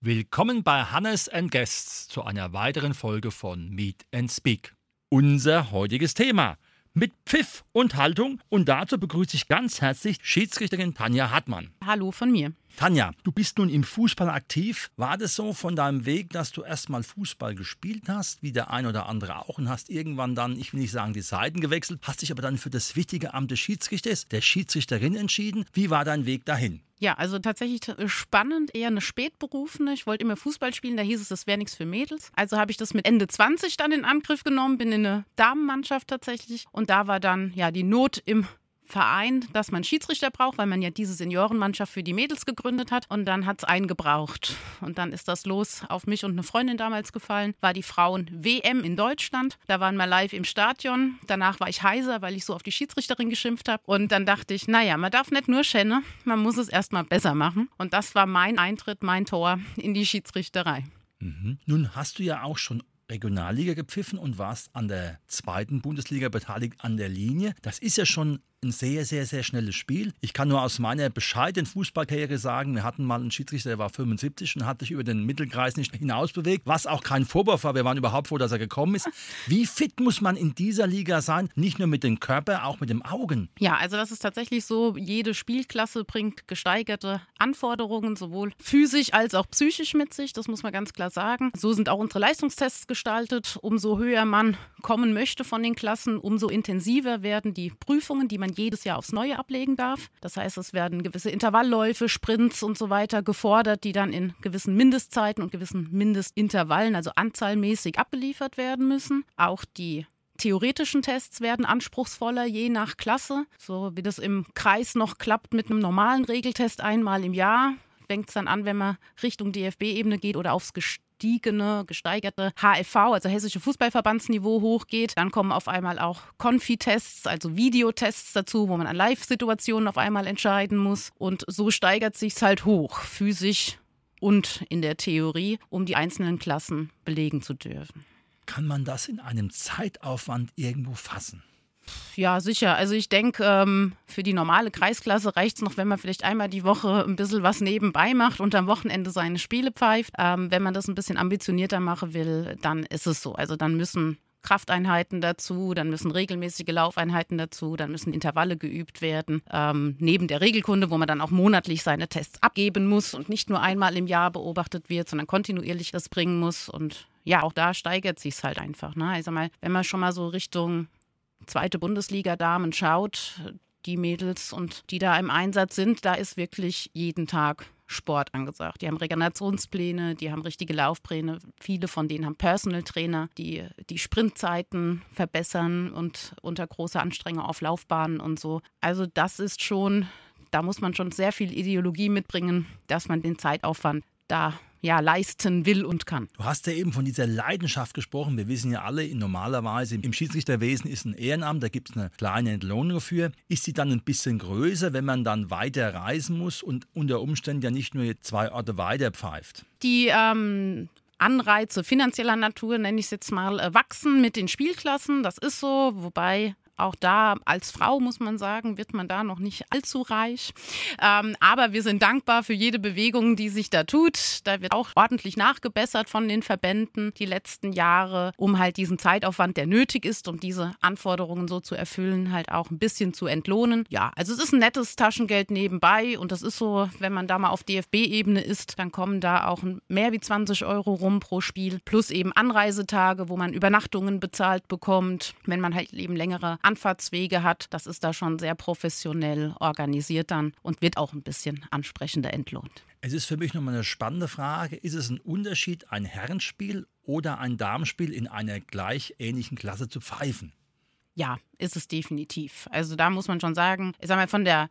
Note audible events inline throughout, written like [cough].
Willkommen bei Hannes and Guests zu einer weiteren Folge von Meet and Speak. Unser heutiges Thema mit Pfiff und Haltung und dazu begrüße ich ganz herzlich Schiedsrichterin Tanja Hartmann. Hallo von mir. Tanja, du bist nun im Fußball aktiv. War das so von deinem Weg, dass du erstmal Fußball gespielt hast, wie der ein oder andere auch, und hast irgendwann dann, ich will nicht sagen, die Seiten gewechselt, hast dich aber dann für das wichtige Amt des Schiedsrichters, der Schiedsrichterin entschieden. Wie war dein Weg dahin? Ja, also tatsächlich spannend, eher eine Spätberufene. Ich wollte immer Fußball spielen, da hieß es, das wäre nichts für Mädels. Also habe ich das mit Ende 20 dann in Angriff genommen, bin in eine Damenmannschaft tatsächlich. Und da war dann ja die Not im Verein, dass man Schiedsrichter braucht, weil man ja diese Seniorenmannschaft für die Mädels gegründet hat. Und dann hat es einen gebraucht. Und dann ist das los auf mich und eine Freundin damals gefallen. War die Frauen-WM in Deutschland. Da waren wir live im Stadion. Danach war ich heiser, weil ich so auf die Schiedsrichterin geschimpft habe. Und dann dachte ich, naja, man darf nicht nur schenne, man muss es erstmal besser machen. Und das war mein Eintritt, mein Tor in die Schiedsrichterei. Mhm. Nun hast du ja auch schon Regionalliga gepfiffen und warst an der zweiten Bundesliga beteiligt an der Linie. Das ist ja schon ein sehr, sehr, sehr schnelles Spiel. Ich kann nur aus meiner bescheidenen Fußballkarriere sagen, wir hatten mal einen Schiedsrichter, der war 75 und hat sich über den Mittelkreis nicht hinaus bewegt, was auch kein Vorwurf war. Wir waren überhaupt froh, dass er gekommen ist. Wie fit muss man in dieser Liga sein? Nicht nur mit dem Körper, auch mit den Augen. Ja, also das ist tatsächlich so. Jede Spielklasse bringt gesteigerte Anforderungen, sowohl physisch als auch psychisch mit sich. Das muss man ganz klar sagen. So sind auch unsere Leistungstests gestaltet. Umso höher man kommen möchte von den Klassen, umso intensiver werden die Prüfungen, die man jedes Jahr aufs Neue ablegen darf. Das heißt, es werden gewisse Intervallläufe, Sprints und so weiter gefordert, die dann in gewissen Mindestzeiten und gewissen Mindestintervallen, also anzahlmäßig abgeliefert werden müssen. Auch die theoretischen Tests werden anspruchsvoller, je nach Klasse. So wie das im Kreis noch klappt mit einem normalen Regeltest einmal im Jahr, fängt es dann an, wenn man Richtung DFB-Ebene geht oder aufs gestiegene, gesteigerte HFV, also Hessische Fußballverbandsniveau hochgeht. Dann kommen auf einmal auch Konfi-Tests, also Videotests dazu, wo man an Live-Situationen auf einmal entscheiden muss. Und so steigert sich es halt hoch, physisch und in der Theorie, um die einzelnen Klassen belegen zu dürfen. Kann man das in einem Zeitaufwand irgendwo fassen? Ja, sicher. Also ich denke, ähm, für die normale Kreisklasse reicht es noch, wenn man vielleicht einmal die Woche ein bisschen was nebenbei macht und am Wochenende seine Spiele pfeift. Ähm, wenn man das ein bisschen ambitionierter machen will, dann ist es so. Also dann müssen Krafteinheiten dazu, dann müssen regelmäßige Laufeinheiten dazu, dann müssen Intervalle geübt werden. Ähm, neben der Regelkunde, wo man dann auch monatlich seine Tests abgeben muss und nicht nur einmal im Jahr beobachtet wird, sondern kontinuierlich das bringen muss. Und ja, auch da steigert sich es halt einfach. Ne? Also mal, wenn man schon mal so Richtung zweite Bundesliga-Damen schaut, die Mädels und die da im Einsatz sind, da ist wirklich jeden Tag Sport angesagt. Die haben Regenerationspläne, die haben richtige Laufpläne. Viele von denen haben Personal Trainer, die die Sprintzeiten verbessern und unter großer Anstrengung auf Laufbahnen und so. Also das ist schon, da muss man schon sehr viel Ideologie mitbringen, dass man den Zeitaufwand da ja, leisten will und kann. Du hast ja eben von dieser Leidenschaft gesprochen. Wir wissen ja alle, normalerweise im Schiedsrichterwesen ist ein Ehrenamt, da gibt es eine kleine Entlohnung dafür. Ist sie dann ein bisschen größer, wenn man dann weiter reisen muss und unter Umständen ja nicht nur zwei Orte weiter pfeift? Die ähm Anreize finanzieller Natur, nenne ich es jetzt mal, äh, wachsen mit den Spielklassen. Das ist so, wobei auch da als Frau, muss man sagen, wird man da noch nicht allzu reich. Ähm, aber wir sind dankbar für jede Bewegung, die sich da tut. Da wird auch ordentlich nachgebessert von den Verbänden die letzten Jahre, um halt diesen Zeitaufwand, der nötig ist, um diese Anforderungen so zu erfüllen, halt auch ein bisschen zu entlohnen. Ja, also es ist ein nettes Taschengeld nebenbei und das ist so, wenn man da mal auf DFB-Ebene ist, dann kommen da auch mehr wie 20 Euro rum pro Spiel, plus eben Anreisetage, wo man Übernachtungen bezahlt bekommt, wenn man halt eben längere Anfahrtswege hat. Das ist da schon sehr professionell organisiert dann und wird auch ein bisschen ansprechender entlohnt. Es ist für mich nochmal eine spannende Frage. Ist es ein Unterschied, ein Herrenspiel oder ein Damenspiel in einer gleich ähnlichen Klasse zu pfeifen? Ja, ist es definitiv. Also da muss man schon sagen, ich sag mal, von der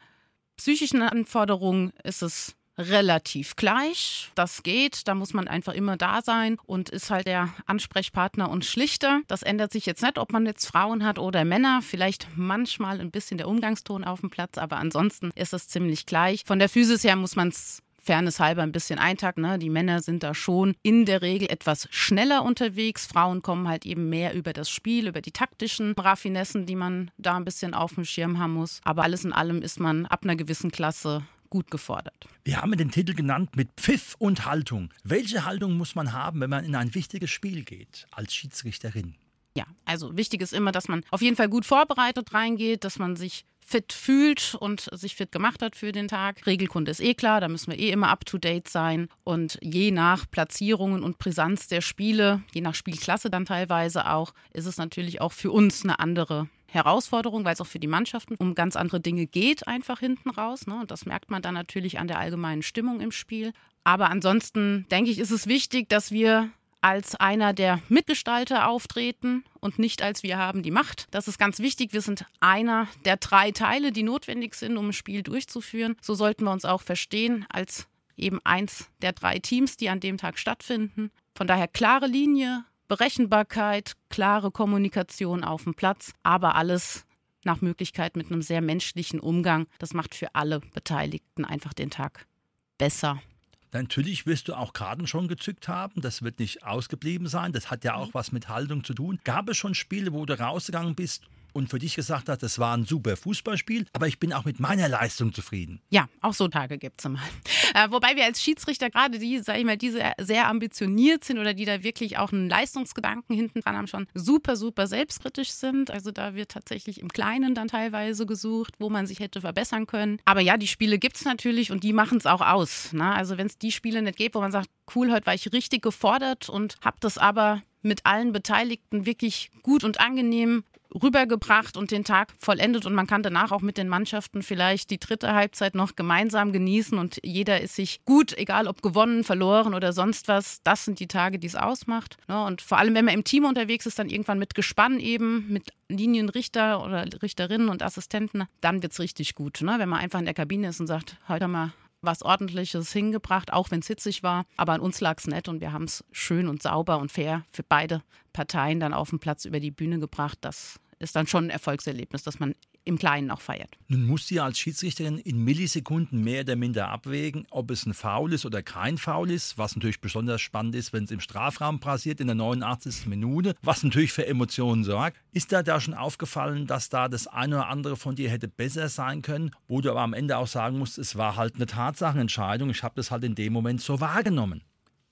psychischen Anforderung ist es relativ gleich. Das geht, da muss man einfach immer da sein und ist halt der Ansprechpartner und Schlichter. Das ändert sich jetzt nicht, ob man jetzt Frauen hat oder Männer. Vielleicht manchmal ein bisschen der Umgangston auf dem Platz, aber ansonsten ist es ziemlich gleich. Von der Physis her muss man es Fairness halber ein bisschen eintacken. Ne? Die Männer sind da schon in der Regel etwas schneller unterwegs. Frauen kommen halt eben mehr über das Spiel, über die taktischen Raffinessen, die man da ein bisschen auf dem Schirm haben muss. Aber alles in allem ist man ab einer gewissen Klasse gut gefordert. Wir haben den Titel genannt mit Pfiff und Haltung. Welche Haltung muss man haben, wenn man in ein wichtiges Spiel geht als Schiedsrichterin? Ja, also wichtig ist immer, dass man auf jeden Fall gut vorbereitet reingeht, dass man sich fit fühlt und sich fit gemacht hat für den Tag. Regelkunde ist eh klar, da müssen wir eh immer up-to-date sein. Und je nach Platzierungen und Brisanz der Spiele, je nach Spielklasse dann teilweise auch, ist es natürlich auch für uns eine andere Herausforderung, weil es auch für die Mannschaften um ganz andere Dinge geht, einfach hinten raus. Ne? Und das merkt man dann natürlich an der allgemeinen Stimmung im Spiel. Aber ansonsten denke ich, ist es wichtig, dass wir als einer der Mitgestalter auftreten und nicht als wir haben die Macht. Das ist ganz wichtig. Wir sind einer der drei Teile, die notwendig sind, um ein Spiel durchzuführen. So sollten wir uns auch verstehen als eben eins der drei Teams, die an dem Tag stattfinden. Von daher klare Linie, Berechenbarkeit, klare Kommunikation auf dem Platz, aber alles nach Möglichkeit mit einem sehr menschlichen Umgang. Das macht für alle Beteiligten einfach den Tag besser. Natürlich wirst du auch Karten schon gezückt haben. Das wird nicht ausgeblieben sein. Das hat ja auch mhm. was mit Haltung zu tun. Gab es schon Spiele, wo du rausgegangen bist und für dich gesagt hast, das war ein super Fußballspiel, aber ich bin auch mit meiner Leistung zufrieden. Ja, auch so Tage gibt es mal. [laughs] Äh, wobei wir als Schiedsrichter gerade die, sag ich mal, die sehr ambitioniert sind oder die da wirklich auch einen Leistungsgedanken hinten dran haben, schon super, super selbstkritisch sind. Also da wird tatsächlich im Kleinen dann teilweise gesucht, wo man sich hätte verbessern können. Aber ja, die Spiele gibt es natürlich und die machen es auch aus. Ne? Also wenn es die Spiele nicht gibt, wo man sagt, cool, heute war ich richtig gefordert und habe das aber mit allen Beteiligten wirklich gut und angenehm rübergebracht und den Tag vollendet und man kann danach auch mit den Mannschaften vielleicht die dritte Halbzeit noch gemeinsam genießen und jeder ist sich gut, egal ob gewonnen, verloren oder sonst was. Das sind die Tage, die es ausmacht. Ne? Und vor allem, wenn man im Team unterwegs ist, dann irgendwann mit Gespann eben, mit Linienrichter oder Richterinnen und Assistenten, dann wird es richtig gut. Ne? Wenn man einfach in der Kabine ist und sagt, heute haben wir was Ordentliches hingebracht, auch wenn es hitzig war. Aber an uns lag es nett und wir haben es schön und sauber und fair für beide Parteien dann auf den Platz über die Bühne gebracht. Das ist dann schon ein Erfolgserlebnis, das man im Kleinen auch feiert. Nun muss sie als Schiedsrichterin in Millisekunden mehr oder minder abwägen, ob es ein Foul ist oder kein Foul ist, was natürlich besonders spannend ist, wenn es im Strafraum passiert in der 89. Minute, was natürlich für Emotionen sorgt. Ist da da schon aufgefallen, dass da das eine oder andere von dir hätte besser sein können, wo du aber am Ende auch sagen musst, es war halt eine Tatsachenentscheidung, ich habe das halt in dem Moment so wahrgenommen?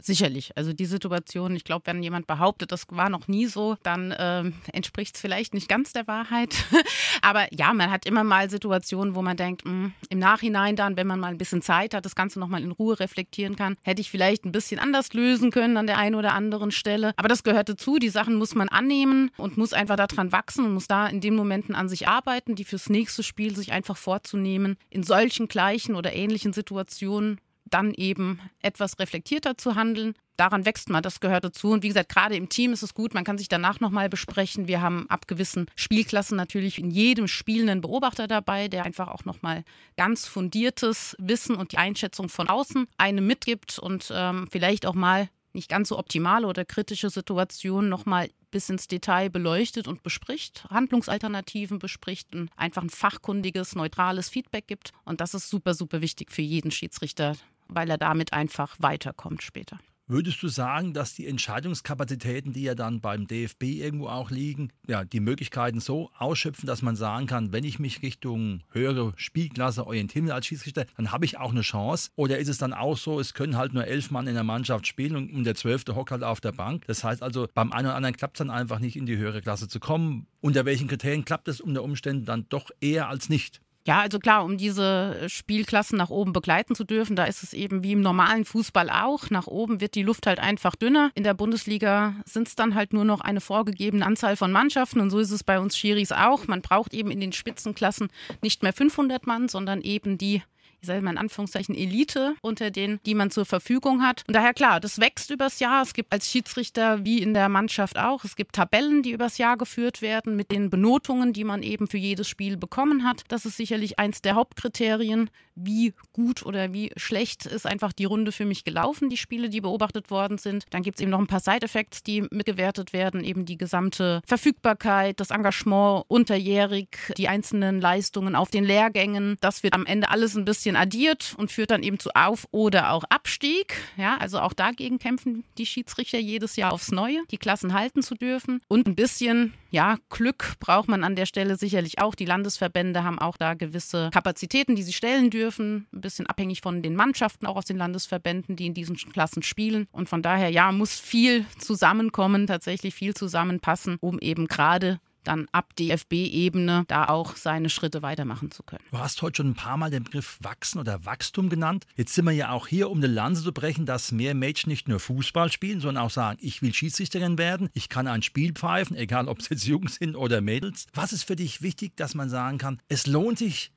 Sicherlich. Also die Situation, ich glaube, wenn jemand behauptet, das war noch nie so, dann äh, entspricht es vielleicht nicht ganz der Wahrheit. [laughs] Aber ja, man hat immer mal Situationen, wo man denkt, mh, hm, im Nachhinein dann, wenn man mal ein bisschen Zeit hat, das Ganze nochmal in Ruhe reflektieren kann, hätte ich vielleicht ein bisschen anders lösen können an der einen oder anderen Stelle. Aber das gehört dazu. Die Sachen muss man annehmen und muss einfach daran wachsen und muss da in den Momenten an sich arbeiten, die fürs nächste Spiel sich einfach vorzunehmen. In solchen gleichen oder ähnlichen Situationen dann eben etwas reflektierter zu handeln. Daran wächst man, das gehört dazu. Und wie gesagt, gerade im Team ist es gut, man kann sich danach nochmal besprechen. Wir haben ab gewissen Spielklassen natürlich in jedem Spiel einen Beobachter dabei, der einfach auch nochmal ganz fundiertes Wissen und die Einschätzung von außen einem mitgibt und ähm, vielleicht auch mal nicht ganz so optimale oder kritische Situationen nochmal bis ins Detail beleuchtet und bespricht, Handlungsalternativen bespricht und einfach ein fachkundiges, neutrales Feedback gibt. Und das ist super, super wichtig für jeden Schiedsrichter, weil er damit einfach weiterkommt später. Würdest du sagen, dass die Entscheidungskapazitäten, die ja dann beim DFB irgendwo auch liegen, ja, die Möglichkeiten so ausschöpfen, dass man sagen kann, wenn ich mich Richtung höhere Spielklasse orientiere als Schiedsrichter, dann habe ich auch eine Chance? Oder ist es dann auch so, es können halt nur elf Mann in der Mannschaft spielen und der zwölfte hockt halt auf der Bank? Das heißt also, beim einen oder anderen klappt es dann einfach nicht, in die höhere Klasse zu kommen. Unter welchen Kriterien klappt es unter Umständen dann doch eher als nicht? Ja, also klar, um diese Spielklassen nach oben begleiten zu dürfen, da ist es eben wie im normalen Fußball auch. Nach oben wird die Luft halt einfach dünner. In der Bundesliga sind es dann halt nur noch eine vorgegebene Anzahl von Mannschaften und so ist es bei uns Schiris auch. Man braucht eben in den Spitzenklassen nicht mehr 500 Mann, sondern eben die ich sage mal in Anführungszeichen, Elite unter denen, die man zur Verfügung hat. Und daher klar, das wächst übers Jahr. Es gibt als Schiedsrichter wie in der Mannschaft auch, es gibt Tabellen, die übers Jahr geführt werden mit den Benotungen, die man eben für jedes Spiel bekommen hat. Das ist sicherlich eins der Hauptkriterien, wie gut oder wie schlecht ist einfach die Runde für mich gelaufen, die Spiele, die beobachtet worden sind. Dann gibt es eben noch ein paar Side-Effects, die mitgewertet werden, eben die gesamte Verfügbarkeit, das Engagement unterjährig, die einzelnen Leistungen auf den Lehrgängen. Das wird am Ende alles ein bisschen addiert und führt dann eben zu Auf- oder auch Abstieg. Ja, also auch dagegen kämpfen die Schiedsrichter jedes Jahr aufs Neue, die Klassen halten zu dürfen. Und ein bisschen, ja, Glück braucht man an der Stelle sicherlich auch. Die Landesverbände haben auch da gewisse Kapazitäten, die sie stellen dürfen. Ein bisschen abhängig von den Mannschaften auch aus den Landesverbänden, die in diesen Klassen spielen. Und von daher, ja, muss viel zusammenkommen, tatsächlich viel zusammenpassen, um eben gerade dann ab DFB-Ebene da auch seine Schritte weitermachen zu können. Du hast heute schon ein paar Mal den Begriff Wachsen oder Wachstum genannt. Jetzt sind wir ja auch hier, um eine Lanze zu brechen, dass mehr Mädchen nicht nur Fußball spielen, sondern auch sagen, ich will Schiedsrichterin werden, ich kann ein Spiel pfeifen, egal ob es jetzt Jungs sind oder Mädels. Was ist für dich wichtig, dass man sagen kann, es lohnt sich,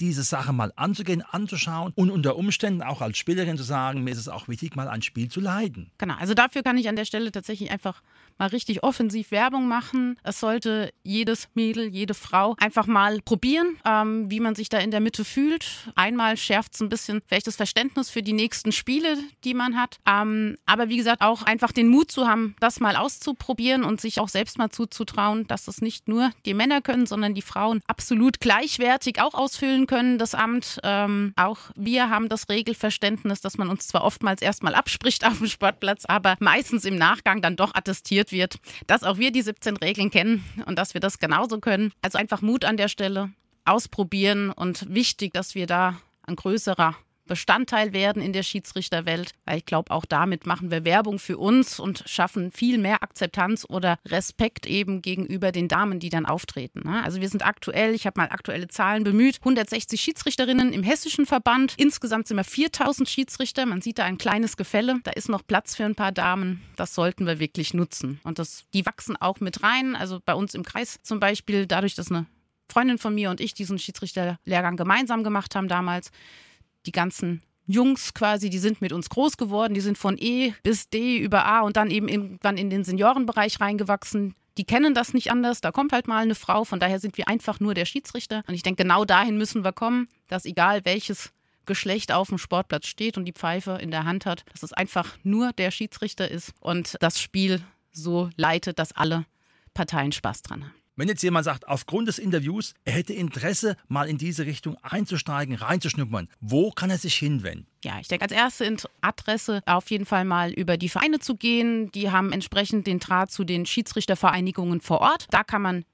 diese Sache mal anzugehen, anzuschauen und unter Umständen auch als Spielerin zu sagen, mir ist es auch wichtig, mal ein Spiel zu leiden. Genau, also dafür kann ich an der Stelle tatsächlich einfach mal richtig offensiv Werbung machen. Es sollte jedes Mädel, jede Frau einfach mal probieren, ähm, wie man sich da in der Mitte fühlt. Einmal schärft es ein bisschen vielleicht das Verständnis für die nächsten Spiele, die man hat. Ähm, aber wie gesagt, auch einfach den Mut zu haben, das mal auszuprobieren und sich auch selbst mal zuzutrauen, dass das nicht nur die Männer können, sondern die Frauen absolut gleichwertig auch ausfüllen können, das Amt. Ähm, auch wir haben das Regelverständnis, dass man uns zwar oftmals erstmal abspricht [laughs] auf dem Sportplatz, aber meistens im Nachgang dann doch attestiert wird, dass auch wir die 17 Regeln kennen und dass wir das genauso können. Also einfach Mut an der Stelle, ausprobieren und wichtig, dass wir da ein größerer Bestandteil werden in der Schiedsrichterwelt, weil ich glaube, auch damit machen wir Werbung für uns und schaffen viel mehr Akzeptanz oder Respekt eben gegenüber den Damen, die dann auftreten. Ne? Also wir sind aktuell, ich habe mal aktuelle Zahlen bemüht, 160 Schiedsrichterinnen im hessischen Verband. Insgesamt sind wir 4000 Schiedsrichter. Man sieht da ein kleines Gefälle. Da ist noch Platz für ein paar Damen. Das sollten wir wirklich nutzen. Und das, die wachsen auch mit rein. Also bei uns im Kreis zum Beispiel, dadurch, dass eine Freundin von mir und ich diesen Schiedsrichterlehrgang gemeinsam gemacht haben damals, die ganzen Jungs quasi, die sind mit uns groß geworden, die sind von E bis D über A und dann eben irgendwann in den Seniorenbereich reingewachsen. Die kennen das nicht anders, da kommt halt mal eine Frau, von daher sind wir einfach nur der Schiedsrichter. Und ich denke, genau dahin müssen wir kommen, dass egal welches Geschlecht auf dem Sportplatz steht und die Pfeife in der Hand hat, dass es einfach nur der Schiedsrichter ist und das Spiel so leitet, dass alle Parteien Spaß dran haben. Wenn jetzt jemand sagt, aufgrund des Interviews, er hätte Interesse, mal in diese Richtung einzusteigen, reinzuschnuppern, wo kann er sich hinwenden? Ja, ich denke, als erste Adresse auf jeden Fall mal über die Vereine zu gehen. Die haben entsprechend den Draht zu den Schiedsrichtervereinigungen vor Ort. Da kann man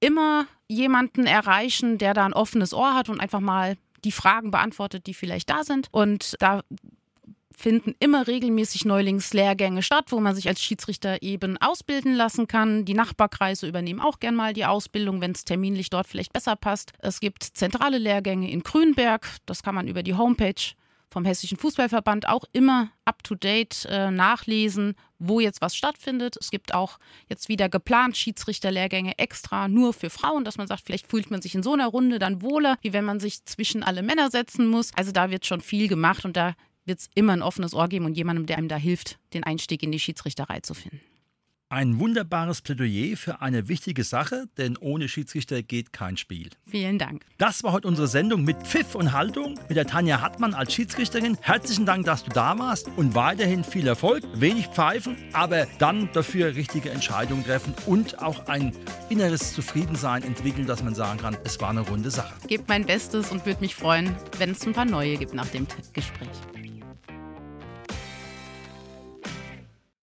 immer jemanden erreichen, der da ein offenes Ohr hat und einfach mal die Fragen beantwortet, die vielleicht da sind. Und da finden immer regelmäßig Neulingslehrgänge statt, wo man sich als Schiedsrichter eben ausbilden lassen kann. Die Nachbarkreise übernehmen auch gern mal die Ausbildung, wenn es terminlich dort vielleicht besser passt. Es gibt zentrale Lehrgänge in Grünberg, das kann man über die Homepage vom Hessischen Fußballverband auch immer up-to-date äh, nachlesen, wo jetzt was stattfindet. Es gibt auch jetzt wieder geplant Schiedsrichterlehrgänge extra nur für Frauen, dass man sagt, vielleicht fühlt man sich in so einer Runde dann wohler, wie wenn man sich zwischen alle Männer setzen muss. Also da wird schon viel gemacht und da wird es immer ein offenes Ohr geben und jemandem, der einem da hilft, den Einstieg in die Schiedsrichterei zu finden. Ein wunderbares Plädoyer für eine wichtige Sache, denn ohne Schiedsrichter geht kein Spiel. Vielen Dank. Das war heute unsere Sendung mit Pfiff und Haltung mit der Tanja Hartmann als Schiedsrichterin. Herzlichen Dank, dass du da warst und weiterhin viel Erfolg. Wenig pfeifen, aber dann dafür richtige Entscheidungen treffen und auch ein inneres Zufriedensein entwickeln, dass man sagen kann, es war eine runde Sache. Gebt mein Bestes und würde mich freuen, wenn es ein paar neue gibt nach dem Gespräch.